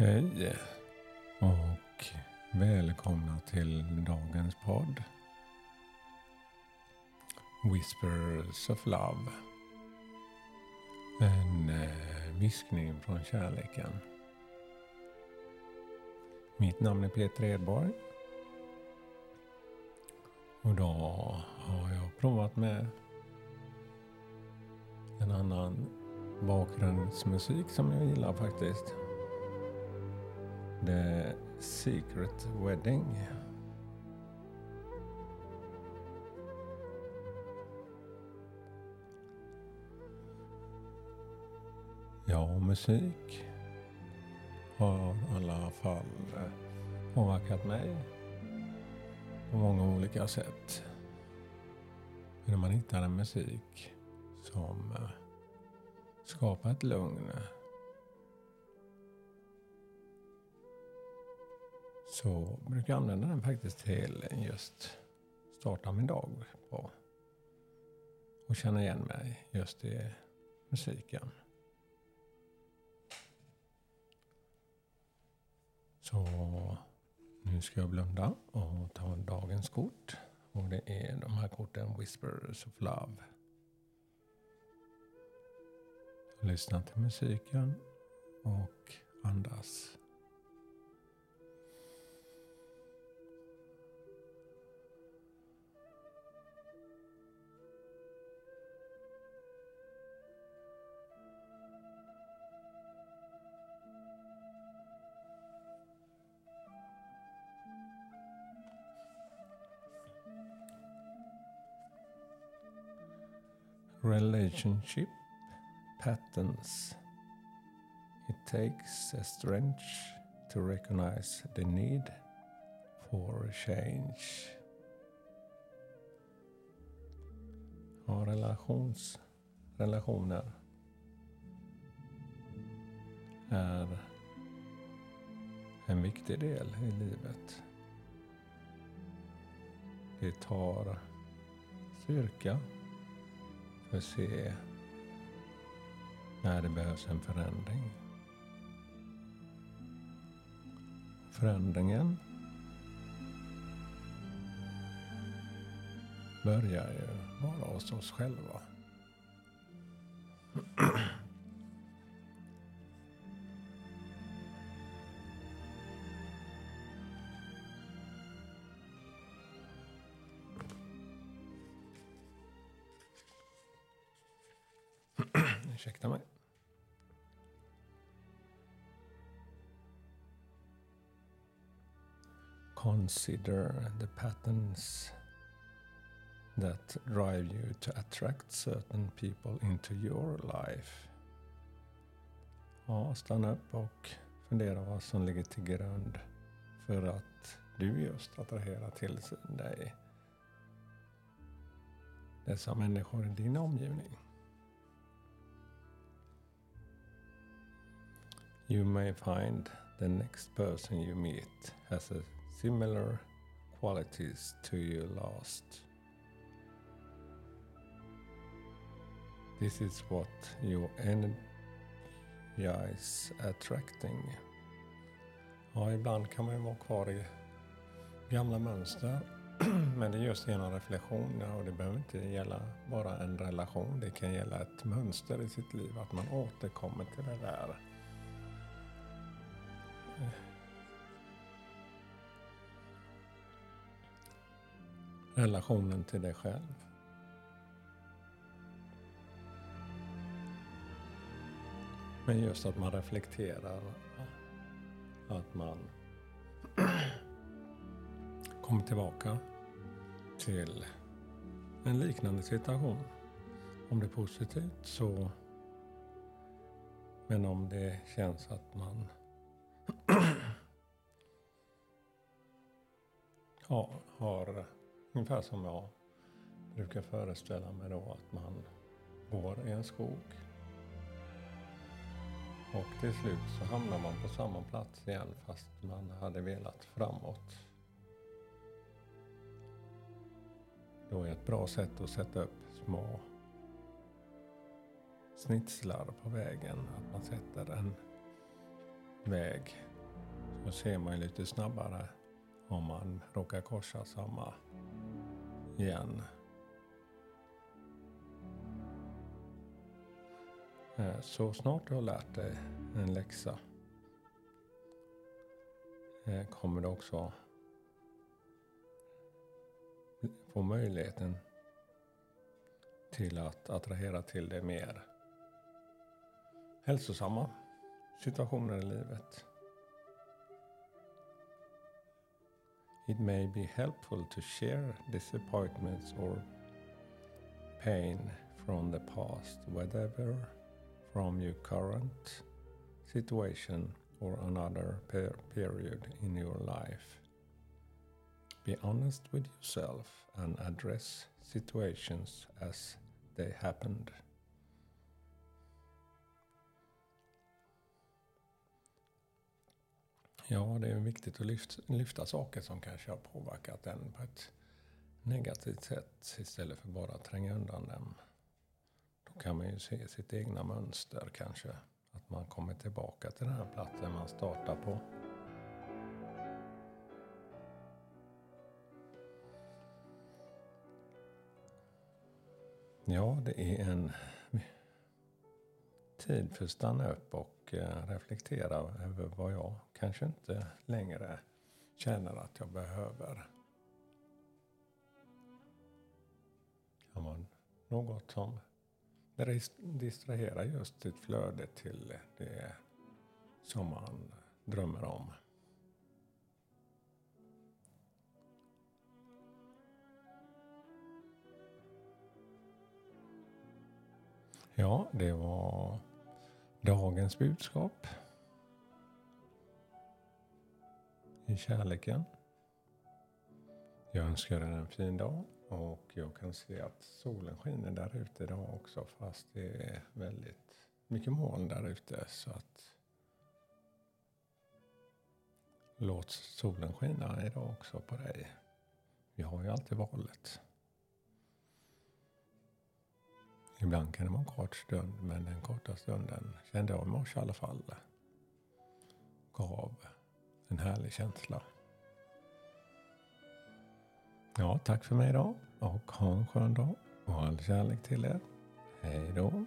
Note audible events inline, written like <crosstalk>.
Hej och välkomna till dagens podd. Whispers of Love. En eh, viskning från kärleken. Mitt namn är Peter Edborg. Och då har jag provat med en annan bakgrundsmusik som jag gillar faktiskt. The Secret Wedding. Ja, musik har i alla fall eh, påverkat mig på många olika sätt. Men när man hittar en musik som eh, skapar ett lugn så brukar jag använda den faktiskt till just starta min dag på. Och känna igen mig just i musiken. Så nu ska jag blunda och ta dagens kort. Och det är de här korten Whispers of Love. Lyssna till musiken och andas. Relationship patterns. It takes a strength to recognize the need for change. Ja, relations, relationer är en viktig del i livet. Det tar styrka för att se när det behövs en förändring. Förändringen börjar ju vara hos oss själva. Ursäkta mig. Consider the patterns that drive you to attract certain people into your life. Ja, stanna upp och fundera vad som ligger till grund för att du just attraherar till dig dessa människor i din omgivning. You may find the next person you meet has a similar qualities to you last. This is what your energy is attracting. Ja, ibland kan man ju vara kvar i gamla mönster. <clears throat> Men det är just genom reflektioner och det behöver inte gälla bara en relation. Det kan gälla ett mönster i sitt liv, att man återkommer till det där relationen till dig själv. Men just att man reflekterar, att man kommer tillbaka till en liknande situation. Om det är positivt så, men om det känns att man har, har Ungefär som jag brukar föreställa mig då att man går i en skog. Och till slut så hamnar man på samma plats igen fast man hade velat framåt. Då är ett bra sätt att sätta upp små snitslar på vägen. Att man sätter en väg Då ser man ju lite snabbare om man råkar korsa samma igen. Eh, så snart du har lärt dig en läxa eh, kommer du också få möjligheten till att attrahera till dig mer hälsosamma situationer i livet. It may be helpful to share disappointments or pain from the past, whether from your current situation or another per period in your life. Be honest with yourself and address situations as they happened. Ja, det är viktigt att lyfta, lyfta saker som kanske har påverkat en på ett negativt sätt istället för bara att tränga undan dem. Då kan man ju se sitt egna mönster kanske. Att man kommer tillbaka till den här platsen man startar på. Ja, det är en tid för att stanna upp och eh, reflektera över vad jag kanske inte längre känner att jag behöver. Kan vara något som distraherar just ditt flöde till det som man drömmer om. Ja, det var dagens budskap. I kärleken. Jag önskar er en fin dag och jag kan se att solen skiner där ute idag också fast det är väldigt mycket moln där ute så att låt solen skina idag också på dig. Vi har ju alltid valet. Ibland kan det vara en kort stund, men den korta stunden kände jag i morse i alla fall gav en härlig känsla. Ja, tack för mig idag och ha en skön dag och all kärlek till er. Hej då!